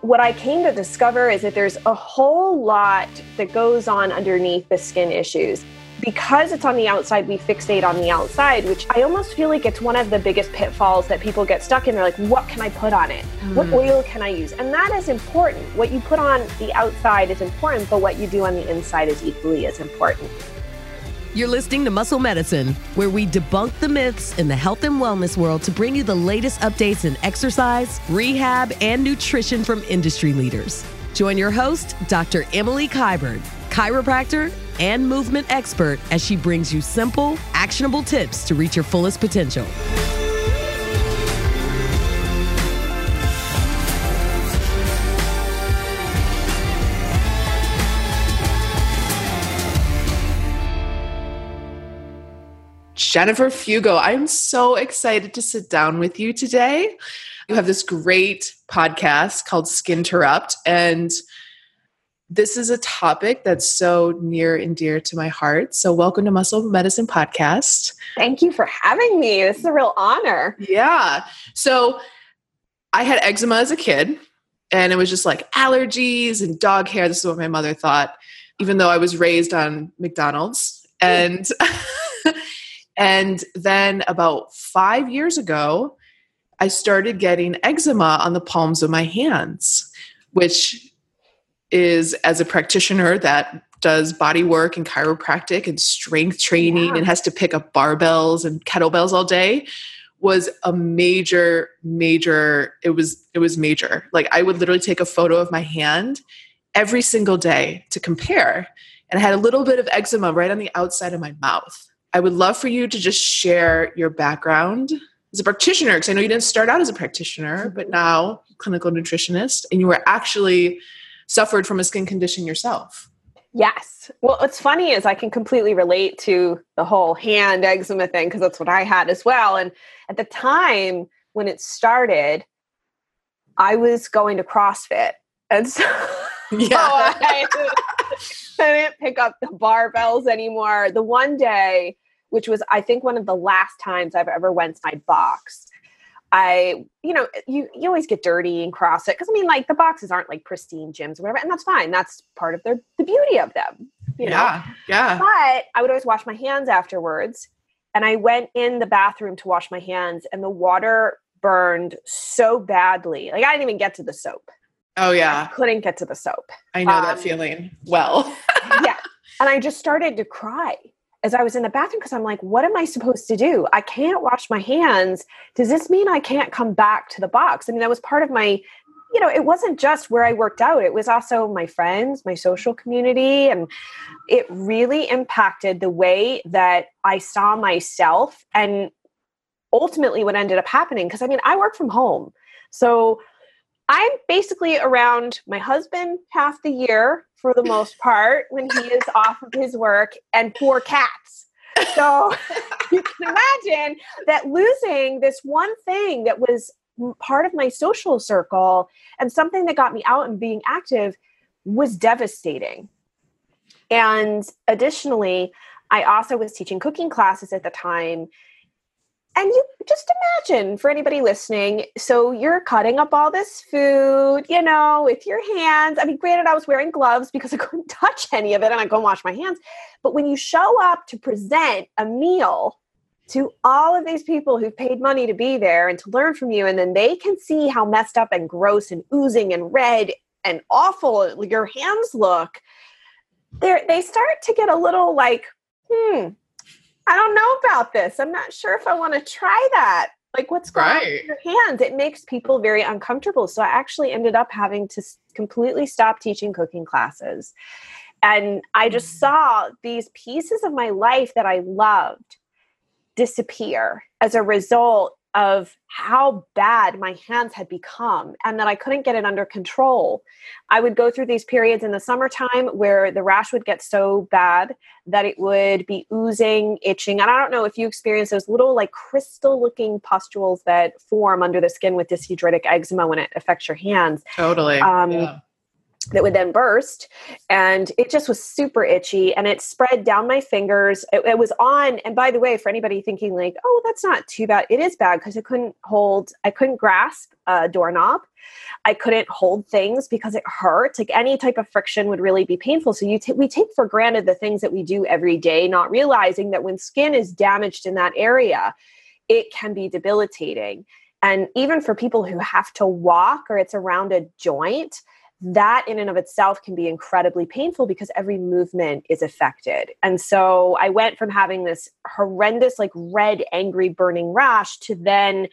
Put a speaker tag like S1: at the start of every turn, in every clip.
S1: what I came to discover is that there's a whole lot that goes on underneath the skin issues. Because it's on the outside, we fixate on the outside, which I almost feel like it's one of the biggest pitfalls that people get stuck in. They're like, what can I put on it? What hmm. oil can I use? And that is important. What you put on the outside is important, but what you do on the inside is equally as important.
S2: You're listening to Muscle Medicine, where we debunk the myths in the health and wellness world to bring you the latest updates in exercise, rehab, and nutrition from industry leaders. Join your host, Dr. Emily Kiberd, chiropractor and movement expert, as she brings you simple, actionable tips to reach your fullest potential.
S3: Jennifer Fugo. I'm so excited to sit down with you today. You have this great podcast called Skin Interrupt, and this is a topic that's so near and dear to my heart. So, welcome to Muscle Medicine Podcast.
S1: Thank you for having me. This is a real honor.
S3: Yeah. So, I had eczema as a kid, and it was just like allergies and dog hair. This is what my mother thought, even though I was raised on McDonald's. And And then about five years ago, I started getting eczema on the palms of my hands, which is as a practitioner that does body work and chiropractic and strength training yeah. and has to pick up barbells and kettlebells all day was a major major it was it was major. Like i would literally take a photo of my hand every single day to compare. And i had a little bit of eczema right on the outside of my mouth I would love for you to just share your background as a practitioner, because I know you didn't start out as a practitioner, but now clinical nutritionist, and you were actually suffered from a skin condition yourself.
S1: Yes. Well, what's funny is I can completely relate to the whole hand eczema thing because that's what I had as well. And at the time when it started, I was going to CrossFit. And so, yeah. so I, I didn't pick up the barbells anymore. The one day which was I think one of the last times I've ever went to my box. I, you know, you you always get dirty and CrossFit because I mean, like the boxes aren't like pristine gyms or whatever, and that's fine. That's part of their the beauty of them. You know?
S3: Yeah, yeah.
S1: But I would always wash my hands afterwards, and I went in the bathroom to wash my hands, and the water burned so badly. Like I didn't even get to the soap.
S3: Oh yeah,
S1: I couldn't get to the soap.
S3: I know um, that feeling well.
S1: yeah, and I just started to cry as I was in the bathroom because I'm like, what am I supposed to do? I can't wash my hands. Does this mean I can't come back to the box? I mean, that was part of my, you know, it wasn't just where I worked out, it was also my friends, my social community. And it really impacted the way that I saw myself and ultimately what ended up happening. Because I mean, I work from home. So I'm basically around my husband half the year for the most part when he is off of his work and four cats. So you can imagine that losing this one thing that was part of my social circle and something that got me out and being active was devastating. And additionally, I also was teaching cooking classes at the time and you just imagine for anybody listening so you're cutting up all this food you know with your hands. I mean granted i was wearing gloves because i couldn't touch any of it and i go and wash my hands. But when you show up to present a meal to all of these people who've paid money to be there and to learn from you and then they can see how messed up and gross and oozing and red and awful your hands look they they start to get a little like hmm I don't know about this. I'm not sure if I want to try that. Like, what's going right. on with your hands? It makes people very uncomfortable. So I actually ended up having to completely stop teaching cooking classes. And I just mm. saw these pieces of my life that I loved disappear as a result of how bad my hands had become and that I couldn't get it under control. I would go through these periods in the summertime where the rash would get so bad that it would be oozing, itching. And I don't know if you experience those little like crystal looking pustules that form under the skin with dyshidrotic eczema when it affects your hands.
S3: Totally. Um, yeah.
S1: That would then burst and it just was super itchy and it spread down my fingers. It, it, was on and by the way for anybody thinking like oh that's not too bad it is bad because i couldn't hold i couldn't grasp a doorknob. I couldn't hold things because it hurt. Like any type of friction would really be painful. So you t- we take for granted the things that we do every day not realizing that when skin is damaged in that area it can be debilitating. And even for people who have to walk or it's around a joint that in and of itself can be incredibly painful because every movement is affected. And so I went from having this horrendous, like red, angry, burning rash to then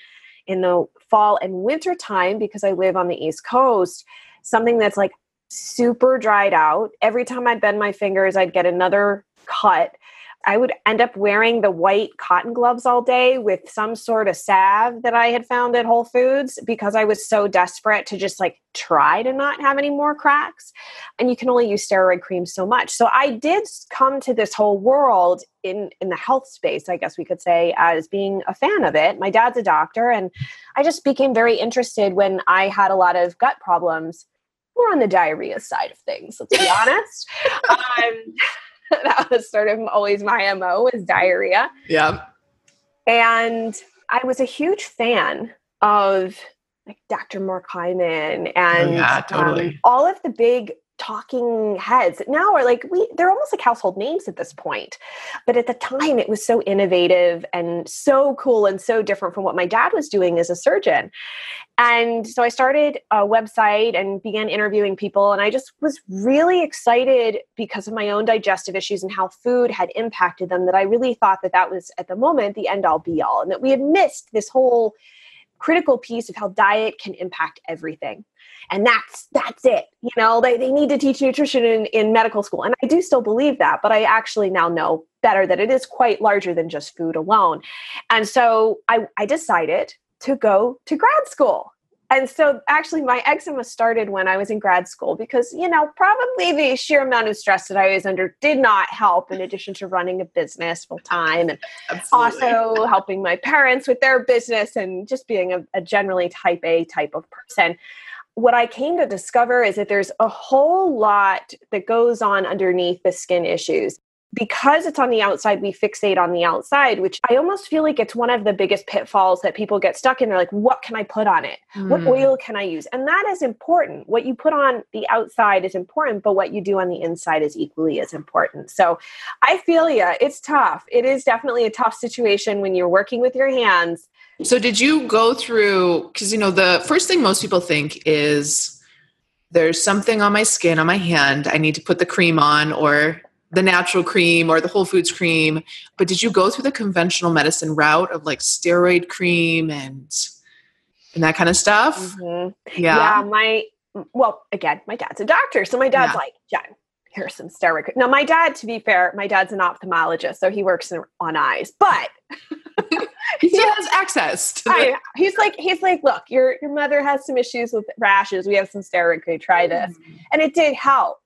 S1: in the fall and winter time, because I live on the East Coast, something that's like super dried out. Every time I'd bend my fingers, I'd get another cut. I would end up wearing the white cotton gloves all day with some sort of salve that I had found at Whole Foods because I was so desperate to just like try to not have any more cracks. And you can only use steroid cream so much. So I did come to this whole world in in the health space, I guess we could say, as being a fan of it. My dad's a doctor, and I just became very interested when I had a lot of gut problems. More on the diarrhea side of things, let's be honest. Um, that was sort of always my MO was diarrhea.
S3: Yeah.
S1: And I was a huge fan of like Dr. Mark Hyman and
S3: oh, yeah, totally.
S1: um, all of the big talking heads. Now are like we they're almost like household names at this point but at the time it was so innovative and so cool and so different from what my dad was doing as a surgeon. And so i started a website and began interviewing people and i just was really excited because of my own digestive issues and how food had impacted them that i really thought that that was at the moment the end all be all and that we had missed this whole critical piece of how diet can impact everything and that's that's it you know they, they need to teach nutrition in, in medical school. And i do still believe that but i actually now know better that it is quite larger than just food alone. And so i, I decided to go to grad school. And so actually my eczema started when i was in grad school because you know probably the sheer amount of stress that i was under did not help in addition to running a business full time and Absolutely. also helping my parents with their business and just being a, a generally type a type of person what I came to discover is that there's a whole lot that goes on underneath the skin issues. Because it's on the outside, we fixate on the outside, which I almost feel like it's one of the biggest pitfalls that people get stuck in. They're like, what can I put on it? Mm. What hmm. oil can I use? And that is important. What you put on the outside is important, but what you do on the inside is equally as important. So I feel you. It's tough. It is definitely a tough situation when you're working with your hands
S3: so did you go through because you know the first thing most people think is there's something on my skin on my hand I need to put the cream on or the natural cream or the whole foods cream but did you go through the conventional medicine route of like steroid cream and and that kind of stuff
S1: mm-hmm. yeah yeah my well again my dad's a doctor so my dad's yeah. like jen here's some steroid cream now my dad to be fair my dad's an ophthalmologist so he works in, on eyes but
S3: he still has access to I,
S1: he's like he's like look your your mother has some issues with rashes. We have some steroid. This? Mm-hmm. and it did help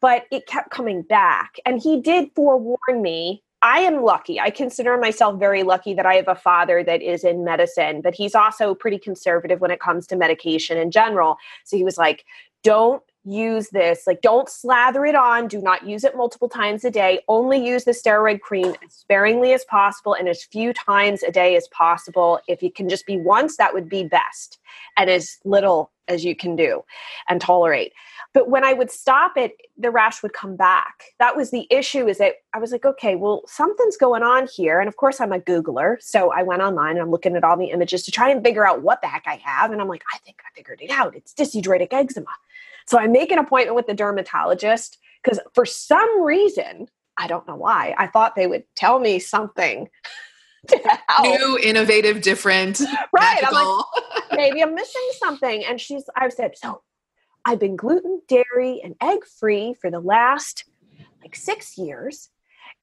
S1: but it kept coming back. And he did forewarn me. I am lucky. I consider myself very lucky that I have a father that is in medicine, but he's also pretty conservative when it comes to medication in general. So he was like, don't use this. Like, don't slather it on. Do not use it multiple times a day. Only use the steroid cream as sparingly as possible and as few times a day as possible. If it can just be once, that would be best, and as little as you can do and tolerate. But when I would stop it, the rash would come back. That was the issue is that I was like, okay, well, something's going on here. And of course, I'm a Googler. So I went online and I'm looking at all the images to try and figure out what the heck I have. And I'm like, I think I figured it out. It's dyshidrotic eczema. So I make an appointment with the dermatologist because for some reason, I don't know why, I thought they would tell me something.
S3: New, innovative, different.
S1: Right. Magical. I'm like, maybe I'm missing something. And she's, I've said, so I've been gluten, dairy, and egg free for the last like six years.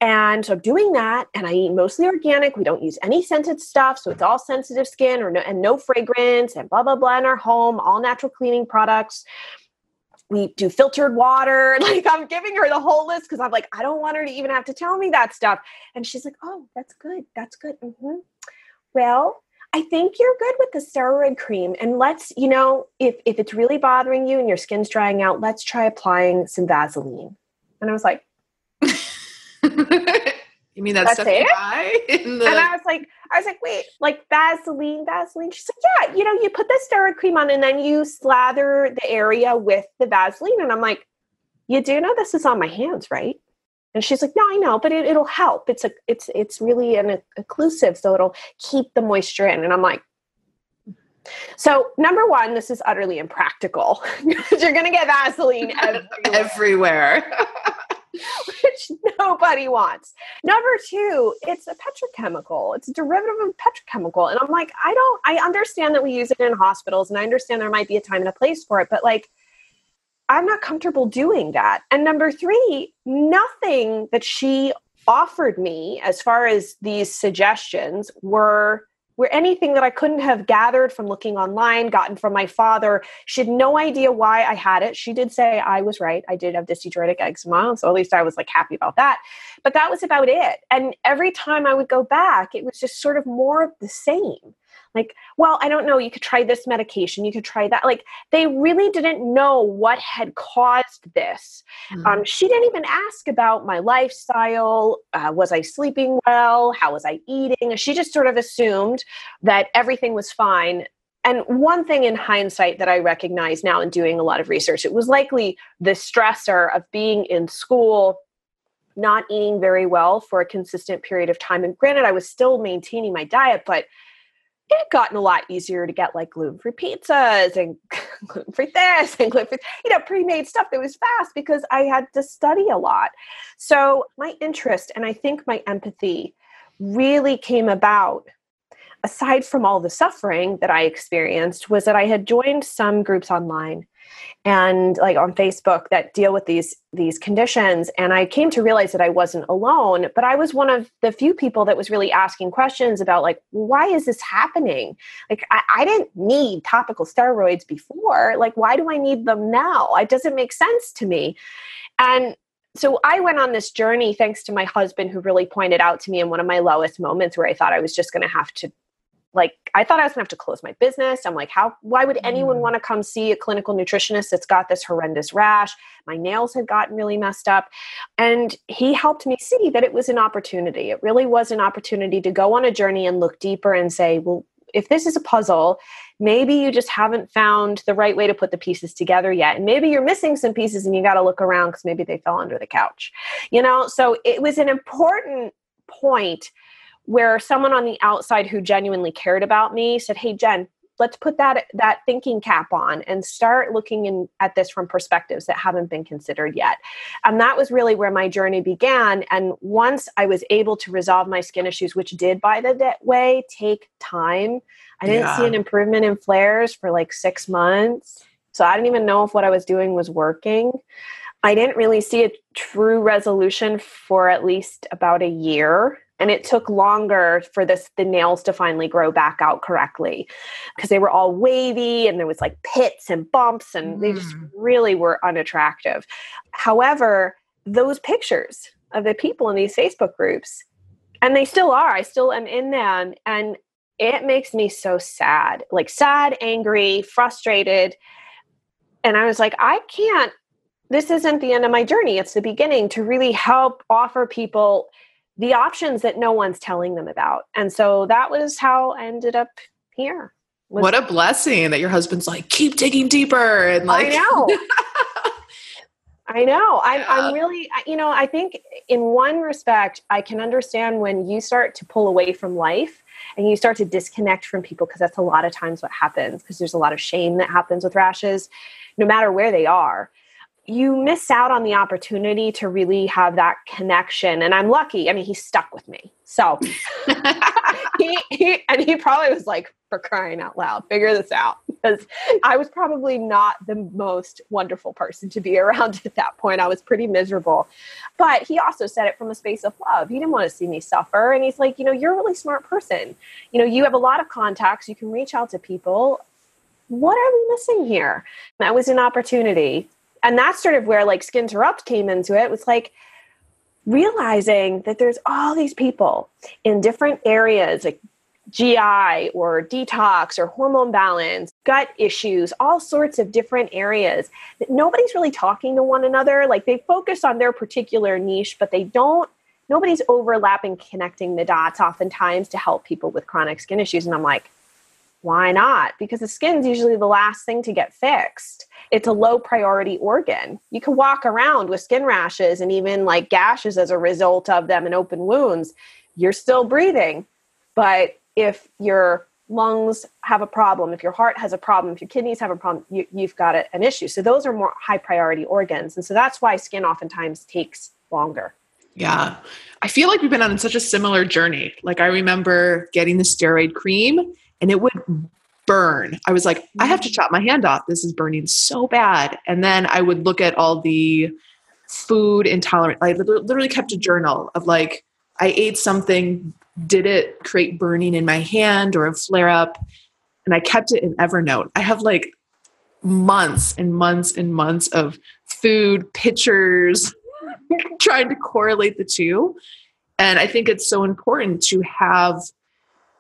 S1: And so I'm doing that, and I eat mostly organic. We don't use any scented stuff, so it's all sensitive skin or no, and no fragrance and blah blah blah in our home. All natural cleaning products we do filtered water. Like I'm giving her the whole list because I'm like, I don't want her to even have to tell me that stuff. And she's like, oh, that's good. That's good. Mm-hmm. Well, I think you're good with the steroid cream. And let's, you know, if, if it's really bothering you and your skin's drying out, let's try applying some Vaseline. And I was like,
S3: You mean that
S1: That's
S3: stuff
S1: it?
S3: the
S1: and I was like, I was like, wait, like Vaseline, Vaseline. She's like, yeah, you know, you put the steroid cream on and then you slather the area with the Vaseline. And I'm like, you do know this is on my hands, right? And she's like, no, I know, but it, it'll help. It's a, it's, it's really an occlusive, so it'll keep the moisture in. And I'm like, so number one, this is utterly impractical because you're going to get Vaseline everywhere
S3: everywhere.
S1: which nobody wants. Number two, it's a petrochemical. It's a derivative of petrochemical. And I'm like, I don't, I understand that we use it in hospitals and I understand there might be a time and a place for it, but like, I'm not comfortable doing that. And number three, nothing that she offered me as far as these suggestions were were anything that I couldn't have gathered from looking online, gotten from my father. She had no idea why I had it. She did say I was right. I did have dyshidrotic eczema. So at least I was like happy about that. But that was about it. And every time I would go back, it was just sort of more of the same. Like, well, I don't know. You could try this medication. You could try that. Like, they really didn't know what had caused this.
S3: Mm.
S1: Um, she didn't even ask about my lifestyle. Uh, was I sleeping well? How was I eating? She just sort of assumed that everything was fine. And one thing in hindsight that I recognize now in doing a lot of research, it was likely the stressor of being in school, not eating very well for a consistent period of time. And granted, I was still maintaining my diet, but it had gotten a lot easier to get like gluten-free pizzas and gluten-free this and gluten-free, you know, pre-made stuff that was fast because I had to study a lot. So my interest and I think my empathy really came about aside from all the suffering that I experienced was that I had joined some groups online and like on Facebook that deal with these these conditions and I came to realize that I wasn't alone but I was one of the few people that was really asking questions about like why is this happening? Like I, I didn't need topical steroids before. Like why do I need them now? It doesn't make sense to me. And so I went on this journey thanks to my husband who really pointed out to me in one of my lowest moments where I thought I was just going to have to like I thought I was gonna have to close my business. I'm like, how why would anyone
S3: Mm.
S1: want to come see a clinical nutritionist that's got this horrendous rash? My nails had gotten really messed up. And he helped me see that it was an opportunity. It really was an opportunity to go on a journey and look deeper and say, well, if this is a puzzle, maybe you just haven't found the right way to put the pieces together yet. And maybe you're missing some pieces and you got to look around because maybe they fell under the couch. You know, so it was an important point where someone on the outside who genuinely cared about me said, "Hey Jen, let's put that that thinking cap on and start looking in, at this from perspectives that haven't been considered yet." And that was really where my journey began. And once I was able to resolve my skin issues, which did, by the way, take time. I didn't see an improvement in flares for like six months. So I didn't even know if what I was doing was working. I didn't really see a true resolution for at least about a year. And it took longer for this the nails to finally grow back out correctly because they were all wavy and there was like pits and bumps and they just
S3: Mm.
S1: really were unattractive. However, those pictures of the people in these Facebook groups, and they still are, I still am in them, and it makes me so sad like sad, angry, frustrated. And I was like, I can't this isn't the end of my journey. It's the beginning to really help offer people the options that no one's telling them about. And so that was how I ended up here.
S3: What a blessing that your husband's like, keep digging deeper and like
S1: I know. I know. I'm,
S3: Yeah.
S1: I'm really, you know, I think in one respect, I can understand when you start to pull away from life and you start to disconnect from people because that's a lot of times what happens because there's a lot of shame that happens with rashes, no matter where they are. You miss out on the opportunity to really have that connection. And I'm lucky. I mean, he stuck with me. So he, he and he probably was like, for crying out loud, figure this out. Because I was probably not the most wonderful person to be around at that point. I was pretty miserable. But he also said it from a space of love. He didn't want to see me suffer. And he's like, you know, you're a really smart person. You know, you have a lot of contacts, you can reach out to people. What are we missing here? That was an opportunity. And that's sort of where like Skin Interrupt came into it. Was like, realizing that there's all these people in different areas like GI or detox or hormone balance, gut issues, all sorts of different areas that nobody's really talking to one another. Like they focus on their particular niche, but they don't, nobody's overlapping, connecting the dots oftentimes to help people with chronic skin issues. And I'm like, why not? Because the skin's usually the last thing to get fixed. It's a low priority organ. You can walk around with skin rashes and even like gashes as a result of them and open wounds. You're still breathing. But if your lungs have a problem, if your heart has a problem, if your kidneys have a problem, you, have got a, an issue. So those are more high priority organs. And so that's why skin oftentimes takes longer.
S3: Yeah. I feel like we've been on such a similar journey. Like I remember getting the steroid cream and it would burn. I was like, I have to mm. chop my hand off. This is burning so bad. And then I would look at all the food intolerant. I literally kept a journal of like, I ate something did it create burning in my hand or a flare up? And I kept it in Evernote. I have like months and months and months of food pictures trying to correlate the two. And I think it's so important to have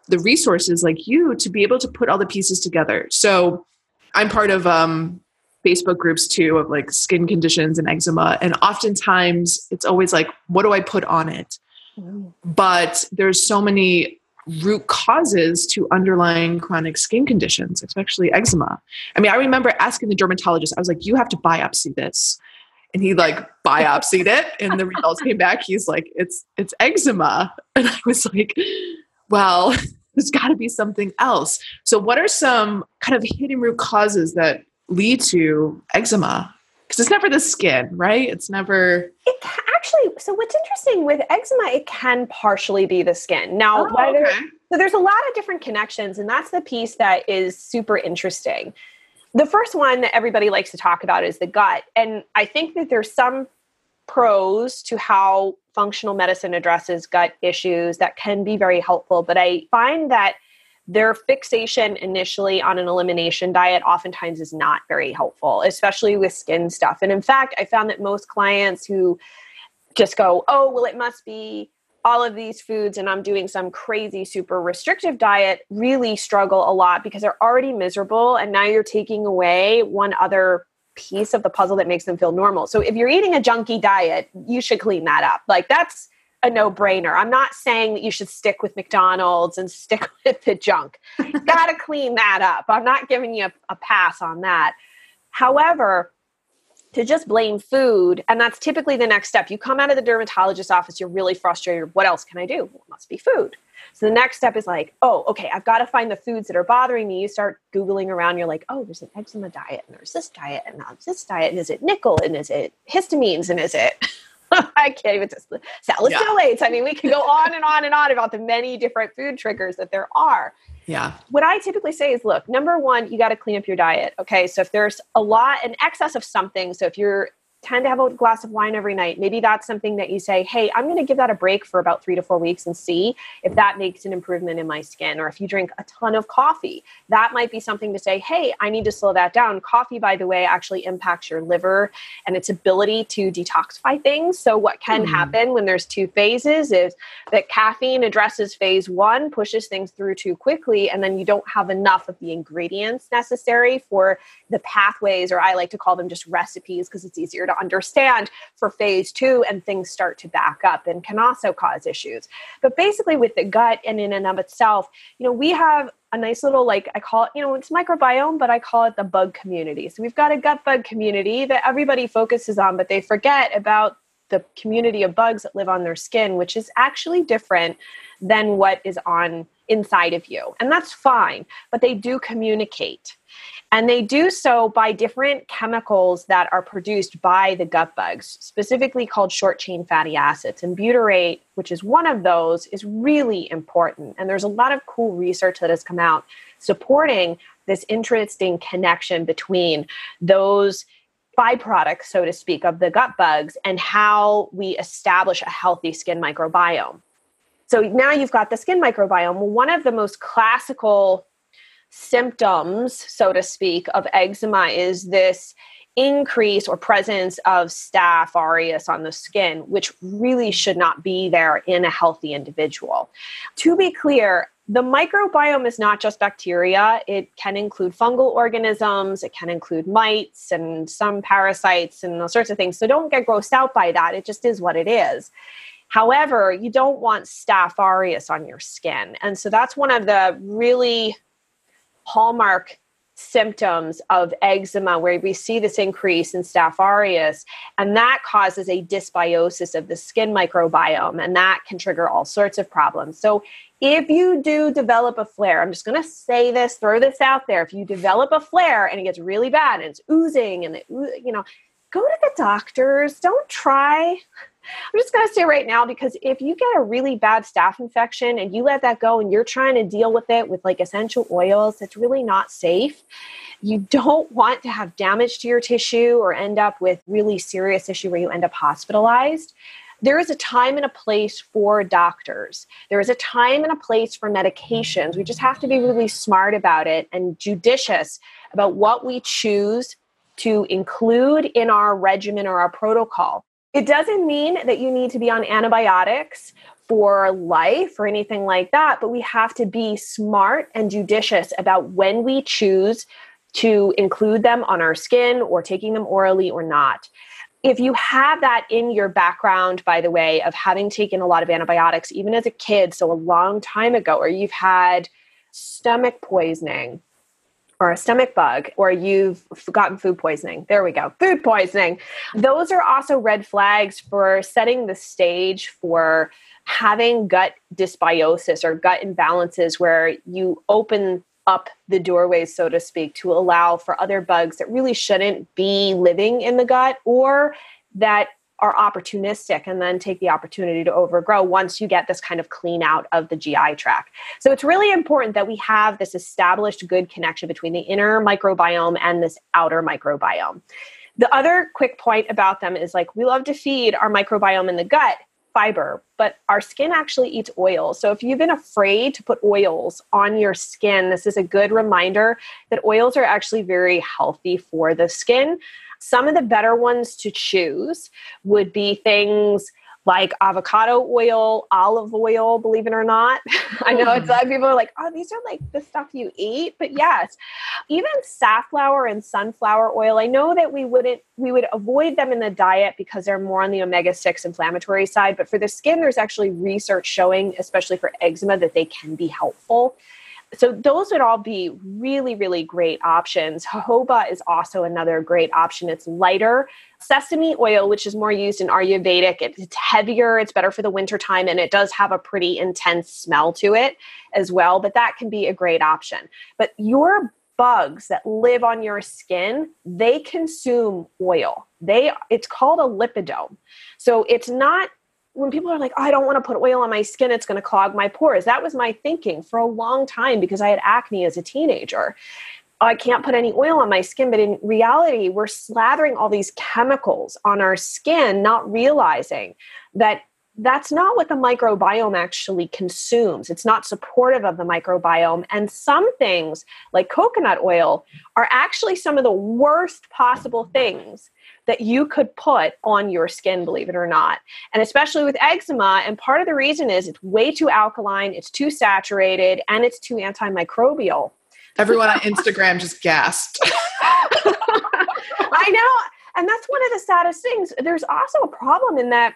S3: the resources like you to be able to put all the pieces together. So I'm part of um, Facebook groups too of like skin conditions and eczema. And oftentimes it's always like, what do I put on it? But there's so many root causes to underlying chronic skin conditions, especially eczema. I mean, I remember asking the dermatologist, I was like, you have to biopsy this. And he like biopsied it and the results came back. He's like, it's it's eczema. And I was like, well, there's got to be something else. So what are some kind of hidden root causes that lead to eczema? Because it's never the skin, right? It's never
S1: it actually so what's interesting with eczema it can partially be the skin now
S3: oh, okay.
S1: so there's a lot of different connections and that's the piece that is super interesting the first one that everybody likes to talk about is the gut and i think that there's some pros to how functional medicine addresses gut issues that can be very helpful but i find that their fixation initially on an elimination diet oftentimes is not very helpful, especially with skin stuff. And in fact, I found that most clients who just go, oh, well, it must be all of these foods and I'm doing some crazy, super restrictive diet really struggle a lot because they're already miserable. And now you're taking away one other piece of the puzzle that makes them feel normal. So if you're eating a junky diet, you should clean that up. Like that's a no brainer. I'm not saying that you should stick with McDonald's and stick with the junk. Got to clean that up. I'm not giving you a, a pass on that. However, to just blame food, and that's typically the next step. You come out of the dermatologist's office, you're really frustrated. What else can I do? Well, it must be food. So the next step is like, oh, okay, I've got to find the foods that are bothering me. You start Googling around, you're like, oh, there's an eczema diet, and there's this diet, and now this diet, and is it nickel, and is it histamines, and is it I can't even just salicylates. Yeah. I mean, we can go on and on and on about the many different food triggers that there are.
S3: Yeah.
S1: What I typically say is look, number one, you got to clean up your diet. Okay. So if there's a lot, an excess of something, so if you're tend to have a glass of wine every night, maybe that's something that you say, hey, I'm going to give that a break for about three to four weeks and see if that makes an improvement in my skin. Or if you drink a ton of coffee, that might be something to say, hey, I need to slow that down. Coffee, by the way, actually impacts your liver and its ability to detoxify things. So, what can mm. happen when there's two phases is that caffeine addresses phase one, pushes things through too quickly, and then you don't have enough of the ingredients necessary for the pathways, or I like to call them just recipes because it's easier to understand for phase two and things start to back up and can also cause issues. But basically, with the gut and in and of itself, you know, we have a nice little like I call it, you know, it's microbiome, but I call it the bug community. So we've got a gut bug community that everybody focuses on, but they forget about the community of bugs that live on their skin, which is actually different than what is on inside of you. And that's fine, but they do communicate. And they do so by different chemicals that are produced by the gut bugs, specifically called short chain fatty acids. And butyrate, which is one of those, is really important. And there's a lot of cool research that has come out supporting this interesting connection between those byproducts, so to speak, of the gut bugs and how we establish a healthy skin microbiome. So now you've got the skin microbiome. One of the most classical symptoms, so to speak, of eczema is this increase or presence of staph aureus on the skin, which really should not be there in a healthy individual. To be clear, the microbiome is not just bacteria, it can include fungal organisms, it can include mites and some parasites and those sorts of things. So don't get grossed out by that. It just is what it is. However, you don't want staph aureus on your skin. And so that's one of the really hallmark symptoms of eczema where we see this increase in staph aureus and that causes a dysbiosis of the skin microbiome and that can trigger all sorts of problems so if you do develop a flare i'm just going to say this throw this out there if you develop a flare and it gets really bad and it's oozing and it, you know go to the doctors don't try I'm just going to say right now because if you get a really bad staph infection and you let that go and you're trying to deal with it with like essential oils, it's really not safe. You don't want to have damage to your tissue or end up with really serious issue where you end up hospitalized. There is a time and a place for doctors. There is a time and a place for medications. We just have to be really smart about it and judicious about what we choose to include in our regimen or our protocol. It doesn't mean that you need to be on antibiotics for life or anything like that, but we have to be smart and judicious about when we choose to include them on our skin or taking them orally or not. If you have that in your background, by the way, of having taken a lot of antibiotics, even as a kid, so a long time ago, or you've had stomach poisoning, or a stomach bug or you've gotten food poisoning. There we go. Food poisoning. Those are also red flags for setting the stage for having gut dysbiosis or gut imbalances where you open up the doorways, so to speak, to allow for other bugs that really shouldn't be living in the gut or that are opportunistic and then take the opportunity to overgrow once you get this kind of clean out of the GI tract. So it's really important that we have this established good connection between the inner microbiome and this outer microbiome. The other quick point about them is like we love to feed our microbiome in the gut fiber, but our skin actually eats oil. So if you've been afraid to put oils on your skin, this is a good reminder that oils are actually very healthy for the skin. Some of the better ones to choose would be things like avocado oil, olive oil, believe it or not. I know it's hmm. like people are like, oh, these are like the stuff you eat. But yes, even safflower and sunflower oil, I know that we wouldn't we would avoid them in the diet because they're more on the omega-6 inflammatory side. But for the skin, there's actually research showing, especially for eczema, that they can be helpful so those would all be really really great options. Jojoba is also another great option. It's lighter. Sesame oil which is more used in ayurvedic it's heavier it's better for the winter time and it does have a pretty intense smell to it as well but that can be a great option. But your bugs that live on your skin they consume oil. They it's called a lipidome. So it's not when people are like, oh, I don't want to put oil on my skin, it's going to clog my pores. That was my thinking for a long time because I had acne as a teenager. I can't put any oil on my skin, but in reality, we're slathering all these chemicals on our skin, not realizing that that's not what the microbiome actually consumes. It's not supportive of the microbiome. And some things, like coconut oil, are actually some of the worst possible things that you could put on your skin, believe it or not. And especially with eczema, and part of the reason is it's way too alkaline, it's too saturated, and it's too antimicrobial.
S3: Everyone on Instagram just gasped.
S1: I know. And that's one of the saddest things. There's also a problem in that,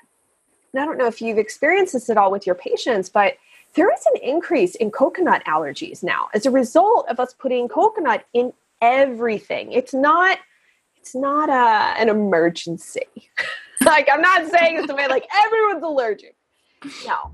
S1: I don't know if you've experienced this at all with your patients, but there is an increase in coconut allergies now as a result of us putting coconut in everything. It's not it's not a, an emergency. like, I'm not saying it's the way like everyone's allergic. No.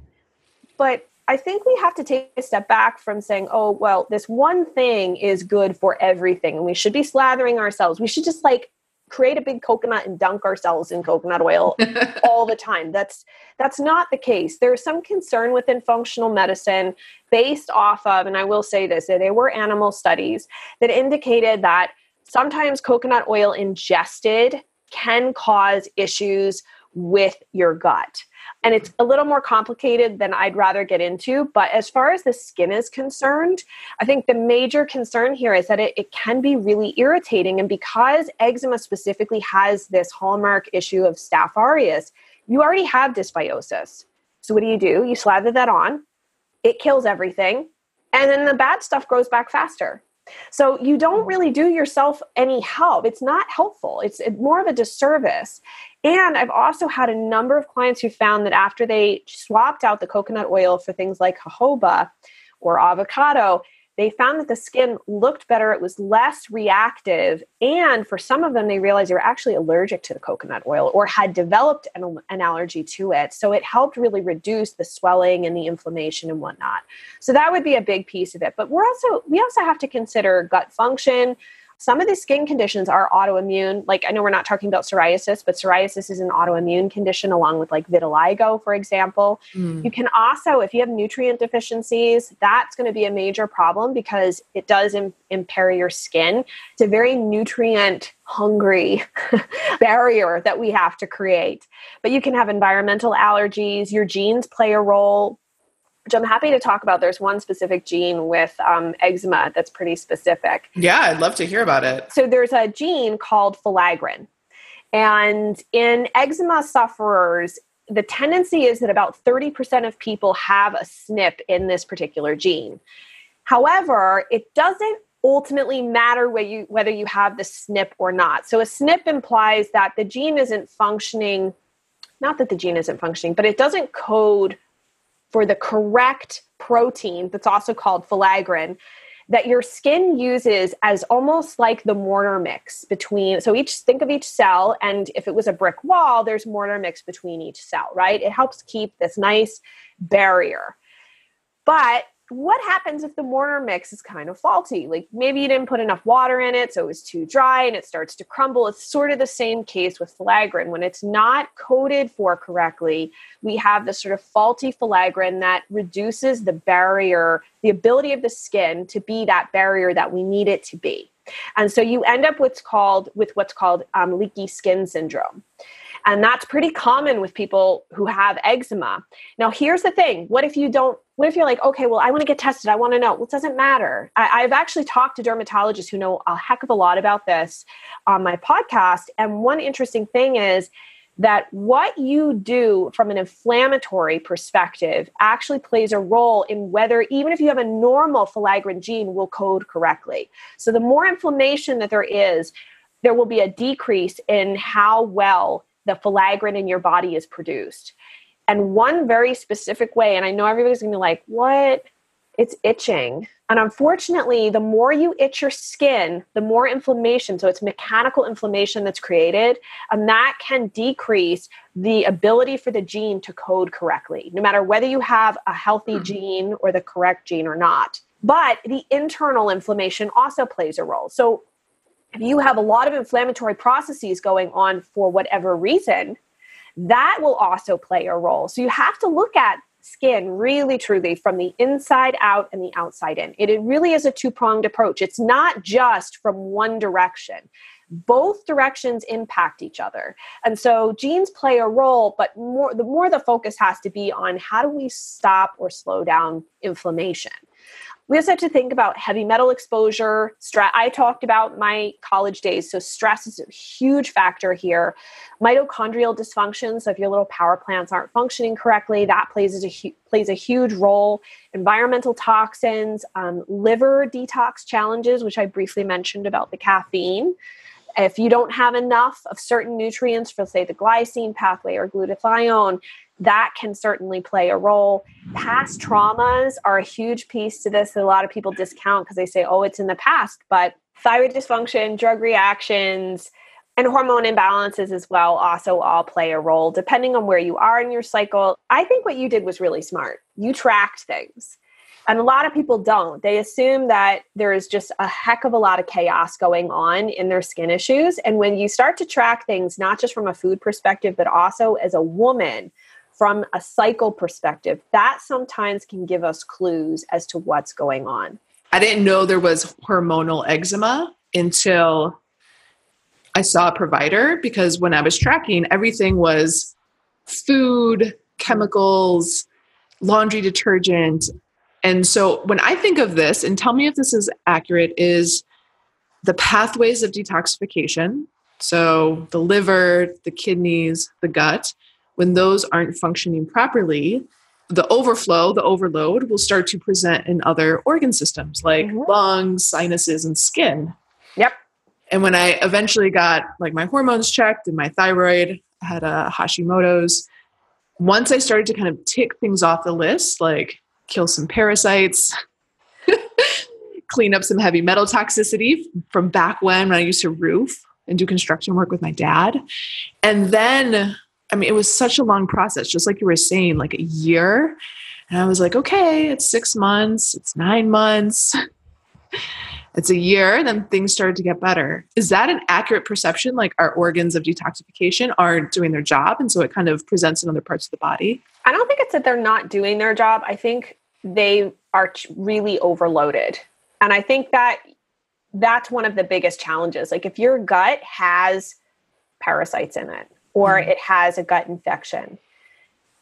S1: But I think we have to take a step back from saying, oh, well, this one thing is good for everything. And we should be slathering ourselves. We should just like create a big coconut and dunk ourselves in coconut oil all the time. That's that's not the case. There's some concern within functional medicine based off of, and I will say this, there were animal studies that indicated that sometimes coconut oil ingested can cause issues with your gut. And it's a little more complicated than I'd rather get into. But as far as the skin is concerned, I think the major concern here is that it, it can be really irritating. And because eczema specifically has this hallmark issue of staph aureus, you already have dysbiosis. So what do you do? You slather that on, it kills everything, and then the bad stuff grows back faster. So you don't mm-hmm. really do yourself any help. It's not helpful. It's more of a disservice. And I've also had a number of clients who found that after they swapped out the coconut oil for things like jojoba or avocado, they found that the skin looked better, it was less reactive, and for some of them, they realized they were actually allergic to the coconut oil or had developed an, an, allergy to it. So it helped really reduce the swelling and the inflammation and whatnot. So that would be a big piece of it. But we're also we also have to consider gut function, some of the skin conditions are autoimmune. Like I know we're not talking about psoriasis, but psoriasis is an autoimmune condition along with like vitiligo, for example. Mm. You can also, if you have nutrient deficiencies, that's going to be a major problem because it does Im- impair your skin. It's a very nutrient hungry barrier that we have to create. But you can have environmental allergies, your genes play a role which I'm happy to talk about. There's one specific gene with um, eczema that's pretty specific.
S3: Yeah, I'd love to hear about it.
S1: So there's a gene called filaggrin. And in eczema sufferers, the tendency is that about 30% of people have a SNP in this particular gene. However, it doesn't ultimately matter whether you, whether you have the SNP or not. So a SNP implies that the gene isn't functioning, not that the gene isn't functioning, but it doesn't code for the correct protein that's also called filaggrin that your skin uses as almost like the mortar mix between so each think of each cell and if it was a brick wall there's mortar mix between each cell right? It helps keep this nice barrier. But what happens if the mortar mix is kind of faulty? Like maybe you didn't put enough water in it, so it was too dry and it starts to crumble. It's sort of the same case with filaggrin. When it's not coated for correctly, we have this sort of faulty filaggrin that reduces the barrier, the ability of the skin to be that barrier that we need it to be. And so you end up what's called with what's called um, leaky skin syndrome. And that's pretty common with people who have eczema. Now, here's the thing what if you don't? What if you're like, okay, well, I want to get tested. I want to know. Well, it doesn't matter. I, have actually talked to dermatologists who know a heck of a lot about this on my podcast. And one interesting thing is that what you do from an inflammatory perspective actually plays a role in whether, even if you have a normal filaggrin gene, will code correctly. So, the more inflammation that there is, there will be a decrease in how well the filaggrin in your body is produced. And one very specific way, and I know everybody's gonna be like, what? It's itching. And unfortunately, the more you itch your skin, the more inflammation. So it's mechanical inflammation that's created, and that can decrease the ability for the gene to code correctly, no matter whether you have a healthy mm-hmm. gene or the correct gene or not. But the internal inflammation also plays a role. So you have a lot of inflammatory processes going on for whatever reason, that will also play a role. So you have to look at skin really truly from the inside out and the outside in. It, it really is a two pronged approach. It's not just from one direction. Both directions impact each other. And so genes play a role, but more the more the focus has to be on how do we stop or slow down inflammation we also have to think about heavy metal exposure. I talked about my college days so stress is a huge factor here. Mitochondrial dysfunction so if your little power plants aren't functioning correctly that plays a, plays a huge role. Environmental toxins um, liver detox challenges which i briefly mentioned about the caffeine if you don't have enough of certain nutrients for say the glycine pathway or glutathione that can certainly play a role. Past traumas are a huge piece to this that a lot of people discount because they say, oh, it's in the past. But thyroid dysfunction, drug reactions, and hormone imbalances as well also all play a role depending on where you are in your cycle. I think what you did was really smart. You tracked things. And a lot of people don't. They assume that there is just a heck of a lot of chaos going on in their skin issues. And when you start to track things, not just from a food perspective, but also as a woman, from a cycle perspective, that sometimes can give us clues as to what's going on.
S3: I didn't know there was hormonal eczema until I saw a provider because when I was tracking, everything was food, chemicals, laundry detergent. And so when I think of this, and tell me if this is accurate, is the pathways of detoxification. So the liver, the kidneys, the gut when those aren't functioning properly, the overflow, the overload will start to present in other organ systems like mm-hmm. lungs, sinuses, and skin.
S1: Yep.
S3: And when I eventually got like my hormones checked and my thyroid had a Hashimoto's, once I started to kind of tick things off the list, like kill some parasites, clean up some heavy metal toxicity from back when, when I used to roof and do construction work with my dad. And then, I mean, it was such a long process, just like you were saying, like a year. And I was like, okay, it's six months, it's nine months, it's a year. And then things started to get better. Is that an accurate perception? Like our organs of detoxification aren't doing their job. And so it kind of presents in other parts of the body?
S1: I don't think it's that they're not doing their job. I think they are really overloaded. And I think that that's one of the biggest challenges. Like if your gut has parasites in it or mm-hmm. it has a gut infection,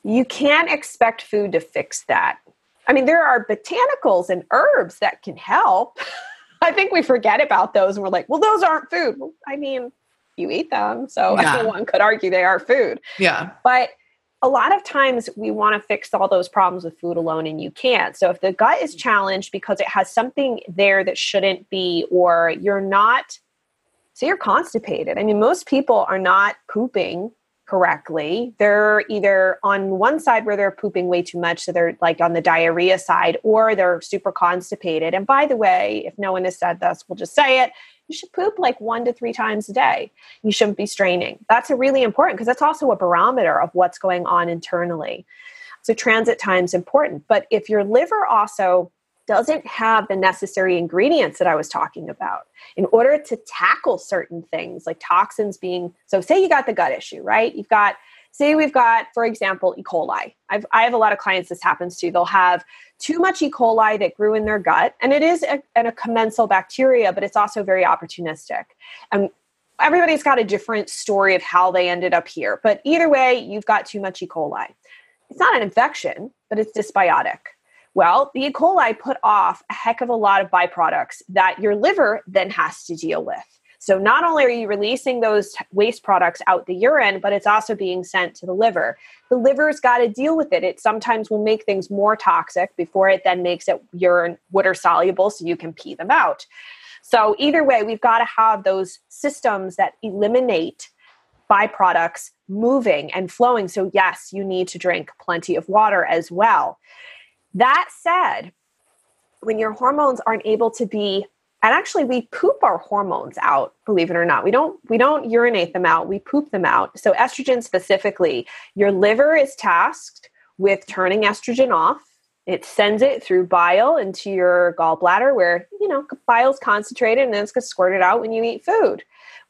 S1: you can't expect food to fix that. I mean, there are botanicals and herbs that can help. I think we forget about those and we're like, well, those aren't food. I mean, you eat them. So yeah. one could argue they are food.
S3: Yeah.
S1: But a lot of times we want to fix all those problems with food alone and you can't. So if the gut is challenged because it has something there that shouldn't be, or you're not, so you're constipated. I mean, most people are not pooping correctly. They're either on one side where they're pooping way too much, so they're like on the diarrhea side, or they're super constipated. And by the way, if no one has said this, we'll just say it you should poop like one to three times a day. You shouldn't be straining. That's a really important because that's also a barometer of what's going on internally. So transit time is important. But if your liver also doesn't have the necessary ingredients that I was talking about in order to tackle certain things like toxins being so say you got the gut issue, right? You've got say we've got, for example, E. coli. I've, I have a lot of clients this happens to. They'll have too much E. coli that grew in their gut, and it is a, a commensal bacteria, but it's also very opportunistic. And everybody's got a different story of how they ended up here. But either way, you've got too much E. coli. It's not an infection, but it's dysbiotic. Well, the E. coli put off a heck of a lot of byproducts that your liver then has to deal with. So not only are you releasing those waste products out the urine, but it's also being sent to the liver. The liver's got to deal with it. It sometimes will make things more toxic before it then makes it urine water soluble so you can pee them out. So either way, we've got to have those systems that eliminate byproducts moving and flowing. So yes, you need to drink plenty of water as well. That said, when your hormones aren't able to be and actually we poop our hormones out believe it or not. We don't we don't urinate them out we poop them out. So estrogen specifically your liver is tasked with turning estrogen off. It sends it through bile into your gallbladder where you know bile's concentrated and then it's gonna squirted out when you eat food.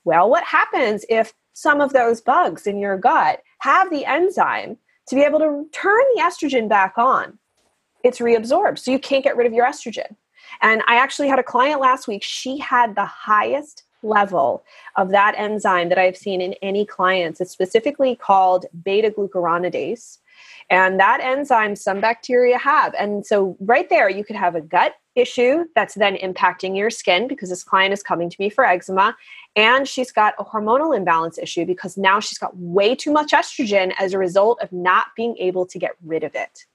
S1: Well what happens if some of those bugs in your gut have the enzyme to be able to turn the estrogen back on it's reabsorbed so you can't get rid of your estrogen and I actually had a client last week, she had the highest level of that enzyme that I've seen in any clients. It's specifically called beta glucuronidase. And that enzyme, some bacteria have. And so, right there, you could have a gut issue that's then impacting your skin because this client is coming to me for eczema. And she's got a hormonal imbalance issue because now she's got way too much estrogen as a result of not being able to get rid of it.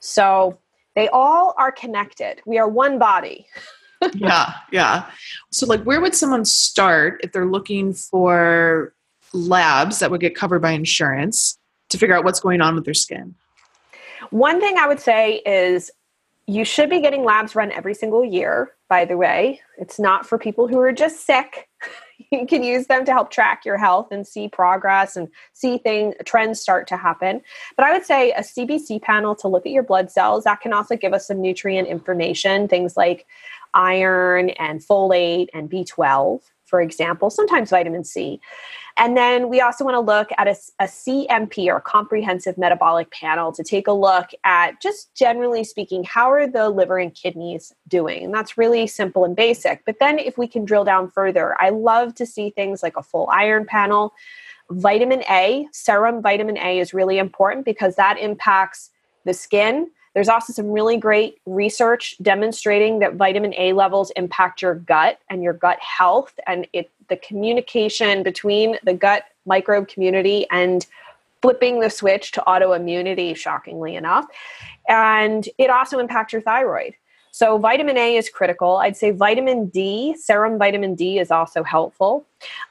S1: So, they all are connected. We are one body.
S3: yeah, yeah. So, like, where would someone start if they're looking for labs that would get covered by insurance to figure out what's going on with their skin?
S1: One thing I would say is you should be getting labs run every single year, by the way. It's not for people who are just sick. you can use them to help track your health and see progress and see things trends start to happen. But i would say a cbc panel to look at your blood cells that can also give us some nutrient information things like iron and folate and b12 for example sometimes vitamin c and then we also want to look at a, a, CMP or comprehensive metabolic panel to take a look at just generally speaking, how are the liver and kidneys doing? And that's really simple and basic. But then if we can drill down further, I love to see things like a full iron panel. Vitamin A, serum vitamin A is really important because that impacts the skin there's also some really great research demonstrating that vitamin A levels impact your gut and your gut health and it the communication between the gut microbe community and flipping the switch to autoimmunity, shockingly enough. And it also impacts your thyroid. So, vitamin A is critical. I'd say vitamin D, serum vitamin D, is also helpful.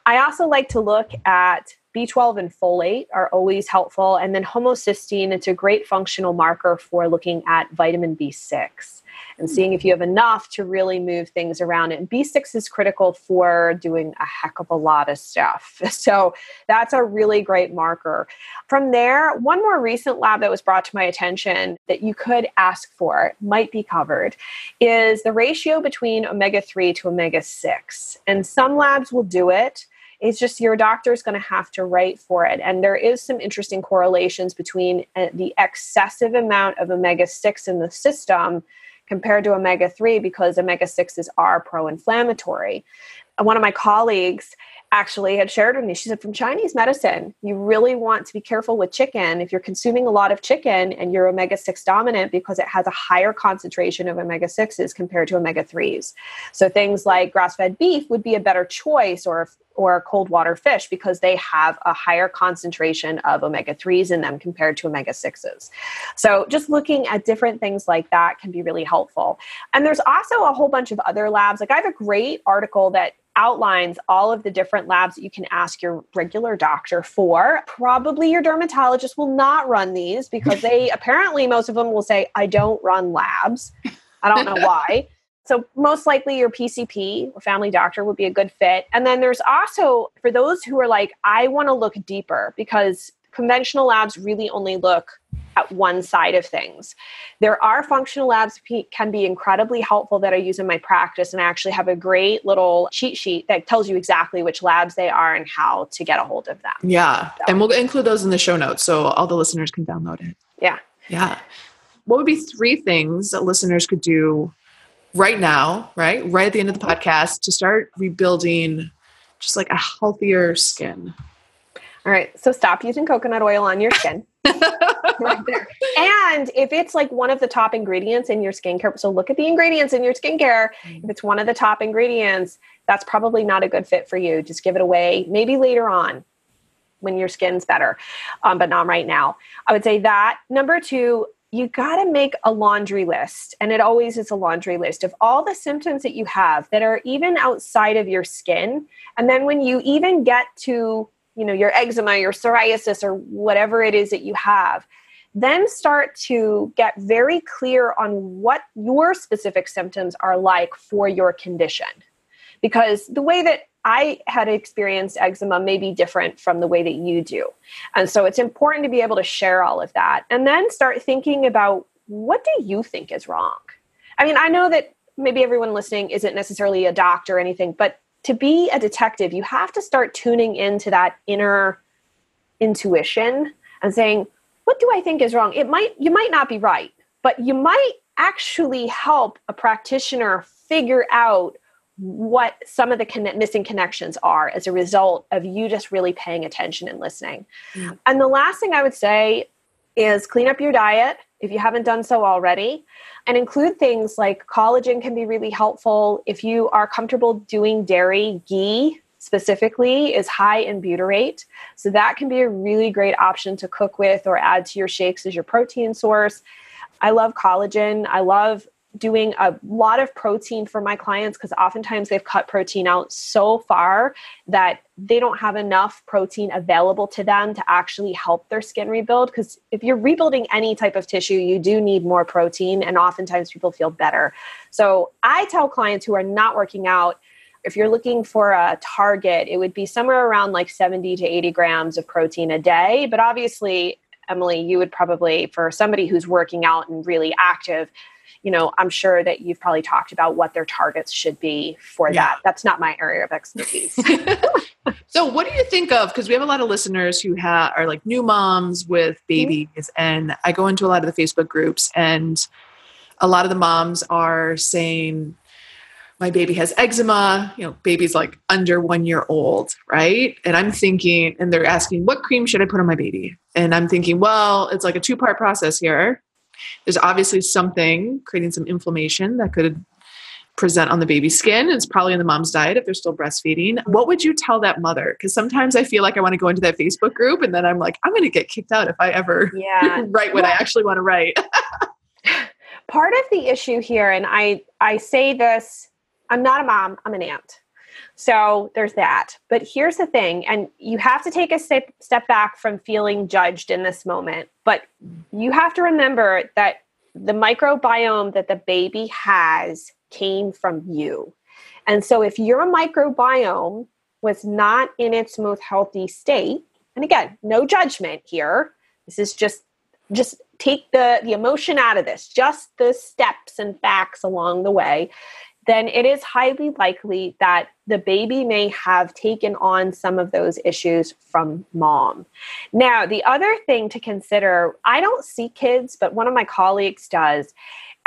S1: I also like to look at B12 and folate are always helpful. And then homocysteine, it's a great functional marker for looking at vitamin B6 and hmm. seeing if you have enough to really move things around. And B6 is critical for doing a heck of a lot of stuff. So that's a really great marker. From there, one more recent lab that was brought to my attention that you could ask for, might be covered, is the ratio between omega 3 to omega 6. And some labs will do it. It's just your doctor is going to have to write for it. And there is some interesting correlations between uh, the excessive amount of omega 6 in the system compared to omega 3 because omega 6s are pro inflammatory. One of my colleagues actually had shared with me, she said, from Chinese medicine, you really want to be careful with chicken if you're consuming a lot of chicken and you're omega 6 dominant because it has a higher concentration of omega 6s compared to omega 3s. So things like grass fed beef would be a better choice or or cold water fish because they have a higher concentration of omega 3s in them compared to omega 6s. So, just looking at different things like that can be really helpful. And there's also a whole bunch of other labs. Like, I have a great article that outlines all of the different labs that you can ask your regular doctor for. Probably your dermatologist will not run these because they apparently, most of them will say, I don't run labs. I don't know why. So, most likely your PCP or family doctor would be a good fit. And then there's also for those who are like, I want to look deeper because conventional labs really only look at one side of things. There are functional labs can be incredibly helpful that I use in my practice and I actually have a great little cheat sheet that tells you exactly which labs they are and how to get a hold of them.
S3: Yeah. So. And we'll include those in the show notes so all the listeners can download it.
S1: Yeah.
S3: Yeah. What would be three things that listeners could do right now, right? Right at the end of the podcast to start rebuilding just like a healthier skin.
S1: All right. So stop using coconut oil on your skin. right there. And if it's like one of the top ingredients in your skincare, so look at the ingredients in your skincare. Mm-hmm. If it's one of the top ingredients, that's probably not a good fit for you. Just give it away maybe later on when your skin's better, um, but not right now. I would say that. Number two, you got to make a laundry list and it always is a laundry list of all the symptoms that you have that are even outside of your skin and then when you even get to you know your eczema your psoriasis or whatever it is that you have then start to get very clear on what your specific symptoms are like for your condition because the way that I had experienced eczema may be different from the way that you do. And so it's important to be able to share all of that and then start thinking about what do you think is wrong? I mean, I know that maybe everyone listening isn't necessarily a doctor or anything, but to be a detective, you have to start tuning into that inner intuition and saying, what do I think is wrong? It might you might not be right, but you might actually help a practitioner figure out what some of the con- missing connections are as a result of you just really paying attention and listening. Mm. And the last thing I would say is clean up your diet if you haven't done so already and include things like collagen can be really helpful if you are comfortable doing dairy ghee specifically is high in butyrate so that can be a really great option to cook with or add to your shakes as your protein source i love collagen i love doing a lot of protein for my clients because oftentimes they've cut protein out so far that they don't have enough protein available to them to actually help their skin rebuild. Because if you're rebuilding any type of tissue, you do need more protein, and oftentimes people feel better. So I tell clients who are not working out. If you're looking for a target, it would be somewhere around like 70 to 80 grams of protein a day. But obviously, Emily, you would probably, for somebody who's working out and really active, you know, I'm sure that you've probably talked about what their targets should be for yeah. that. That's not my area of expertise.
S3: so, what do you think of? Because we have a lot of listeners who have, are like new moms with mm-hmm. babies, mm-hmm. and I go into a lot of the Facebook groups, and a lot of the moms are saying, my baby has eczema, you know, baby's like under one year old, right? And I'm thinking, and they're asking, what cream should I put on my baby? And I'm thinking, well, it's like a two part process here there's obviously something creating some inflammation that could present on the baby's skin. It's probably in the mom's diet if they're still breastfeeding. What would you tell that mother? Because sometimes I feel like I want to go into that Facebook group and then I'm like, I'm going to get kicked out if I ever
S1: Yeah.
S3: write what I actually want to write.
S1: part of the issue here and i i say this i'm not a mom i'm an aunt. So there's that. But here's the thing and you have to take a step step back from feeling judged in this moment but you have to remember that the microbiome that the baby has came from you. And so if your microbiome was not in its most healthy state and again no judgment here this is just just take the the emotion out of this just the steps and facts along the way then it is highly likely that the baby may have taken on some of those issues from mom. Now, the other thing to consider I don't see kids, but one of my colleagues does.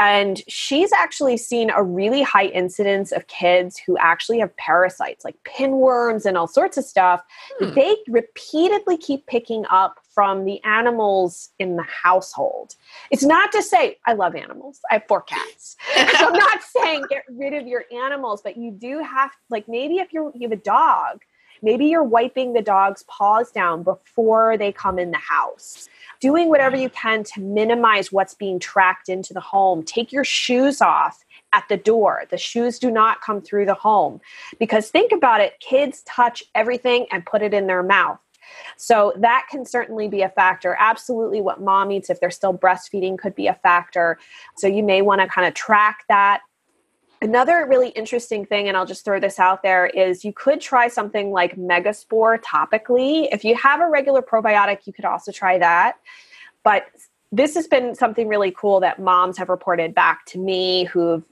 S1: And she's actually seen a really high incidence of kids who actually have parasites like pinworms and all sorts of stuff
S3: Hmm.
S1: that they repeatedly keep picking up from the animals in the household. It's not to say I love animals. I have four cats. So I'm not saying get rid of your animals, but you do have like maybe if you're you have a dog, maybe you're wiping the dog's paws down before they come in the house. Doing whatever you can to minimize what's being tracked into the home. Take your shoes off at the door. The shoes do not come through the home. Because think about it, kids touch everything and put it in their mouth. So that can certainly be a factor. Absolutely, what mom eats if they're still breastfeeding could be a factor. So you may want to kind of track that. Another really interesting thing, and I'll just throw this out there, is you could try something like Megaspore topically. If you have a regular probiotic, you could also try that. But this has been something really cool that moms have reported back to me who've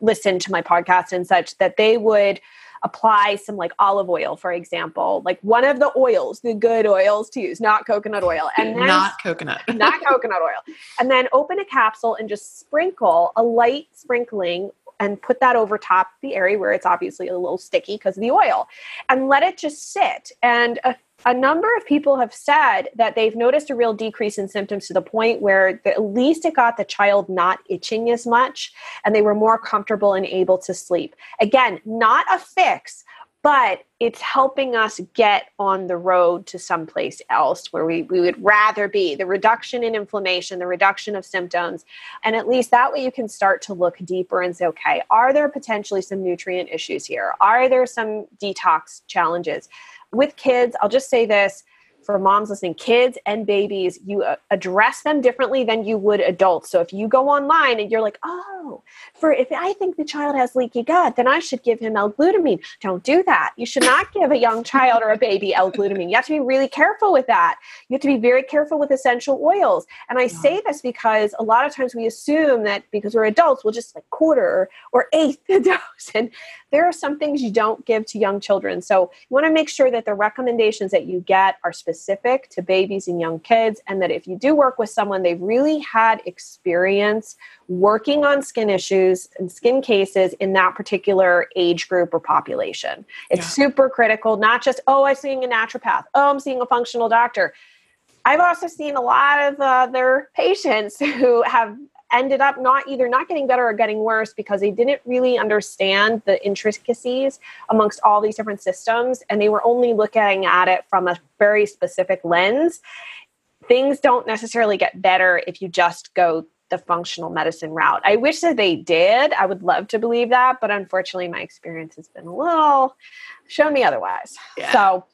S1: listened to my podcast and such that they would apply some like olive oil, for example, like one of the oils, the good oils to use, not coconut oil, and then
S3: Not coconut.
S1: not coconut oil. And then open a capsule and just sprinkle a light sprinkling and put that over top the area where it's obviously a little sticky because of the oil and let it just sit. And a, a number of people have said that they've noticed a real decrease in symptoms to the point where the, at least it got the child not itching as much and they were more comfortable and able to sleep. Again, not a fix, but it's helping us get on the road to someplace else where we, we would rather be. The reduction in inflammation the reduction of symptoms and at least that way you can start to look deeper and say okay are there potentially some nutrient issues here? Are there some detox challenges? With kids i'll just say this for moms listening, kids and babies, you uh, address them differently than you would adults. So if you go online and you're like, oh, for if I think the child has leaky gut, then I should give him L-glutamine. Don't do that. You should not give a young child or a baby L-glutamine. You have to be really careful with that. You have to be very careful with essential oils. And I say this because a lot of times we assume that because we're adults, we'll just like quarter or eighth the dose. And there are some things you don't give to young children. So you want to make sure that the recommendations that you get are specific to babies and young kids, and that if you do work with someone, they've really had experience working on skin issues and skin cases in that particular age group or population. It's
S3: Yeah.
S1: super critical, not just, oh, I'm seeing a naturopath, oh, I'm seeing a functional doctor. I've also seen a lot of uh, other patients who have ended up not either not getting better or getting worse because they didn't really understand the intricacies amongst all these different systems and they were only looking at it from a very specific lens. Things don't necessarily get better if you just go the functional medicine route. I wish that they did. I would love to believe that, but unfortunately my experience has been a little shown me otherwise.
S3: Yeah.
S1: So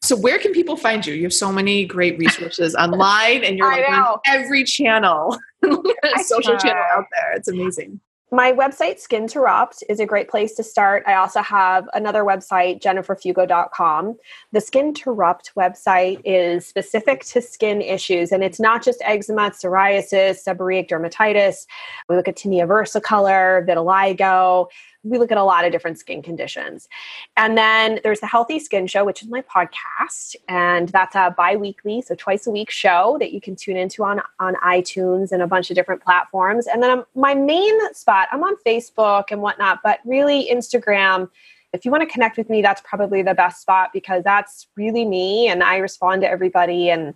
S3: So where can people find you? You have so many great resources online and you're like on every channel, social channel out there. It's amazing.
S1: My website, Skinterrupt, is a great place to start. I also have another website, jenniferfugo.com. The Skinterrupt website is specific to skin issues, and it's not just eczema, psoriasis, seborrheic dermatitis. We look at tinea versicolor, vitiligo. We look at a lot of different skin conditions. And then there's the Healthy Skin Show, which is my podcast. And that's a bi weekly, so twice a week show that you can tune into on, on iTunes and a bunch of different platforms. And then um, my main spot, I'm on Facebook and whatnot, but really Instagram. If you want to connect with me, that's probably the best spot because that's really me and I respond to everybody and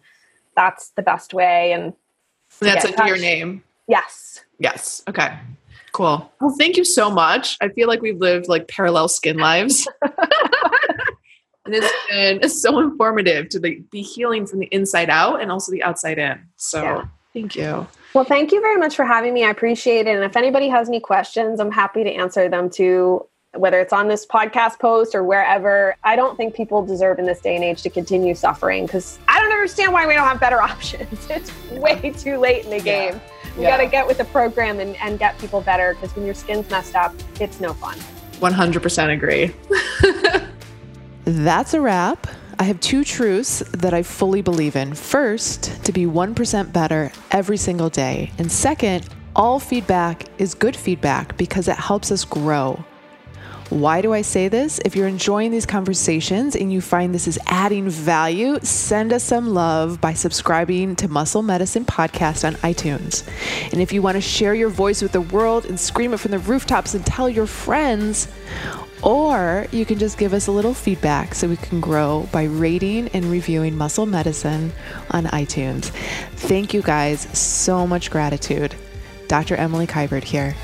S1: that's the best way. And
S3: That's like your name.
S1: yes.
S3: Yes. Okay. Cool. Well, thank you so much. I feel like we've lived like parallel skin lives. and it's been it's so informative to be, be healing from the inside out and also the outside in. So yeah. thank you.
S1: Well, thank you very much for having me. I appreciate it. And if anybody has any questions, I'm happy to answer them too whether it's on this podcast post or wherever. I don't think people deserve in this day and age to continue suffering because I don't understand why we don't have better options. It's way too late in the game. Yeah. We yeah. got to get with the program and, and get people better because when your skin's messed up, it's no fun.
S3: 100% agree.
S4: That's a wrap. I have two truths that I fully believe in. First, to be 1% better every single day. And second, all feedback is good feedback because it helps us grow. Why do I say this? If you're enjoying these conversations and you find this is adding value, send us some love by subscribing to Muscle Medicine Podcast on iTunes. And if you want to share your voice with the world and scream it from the rooftops and tell your friends, or you can just give us a little feedback so we can grow by rating and reviewing Muscle Medicine on iTunes. Thank you guys. So much gratitude. Dr. Emily Kiberd here.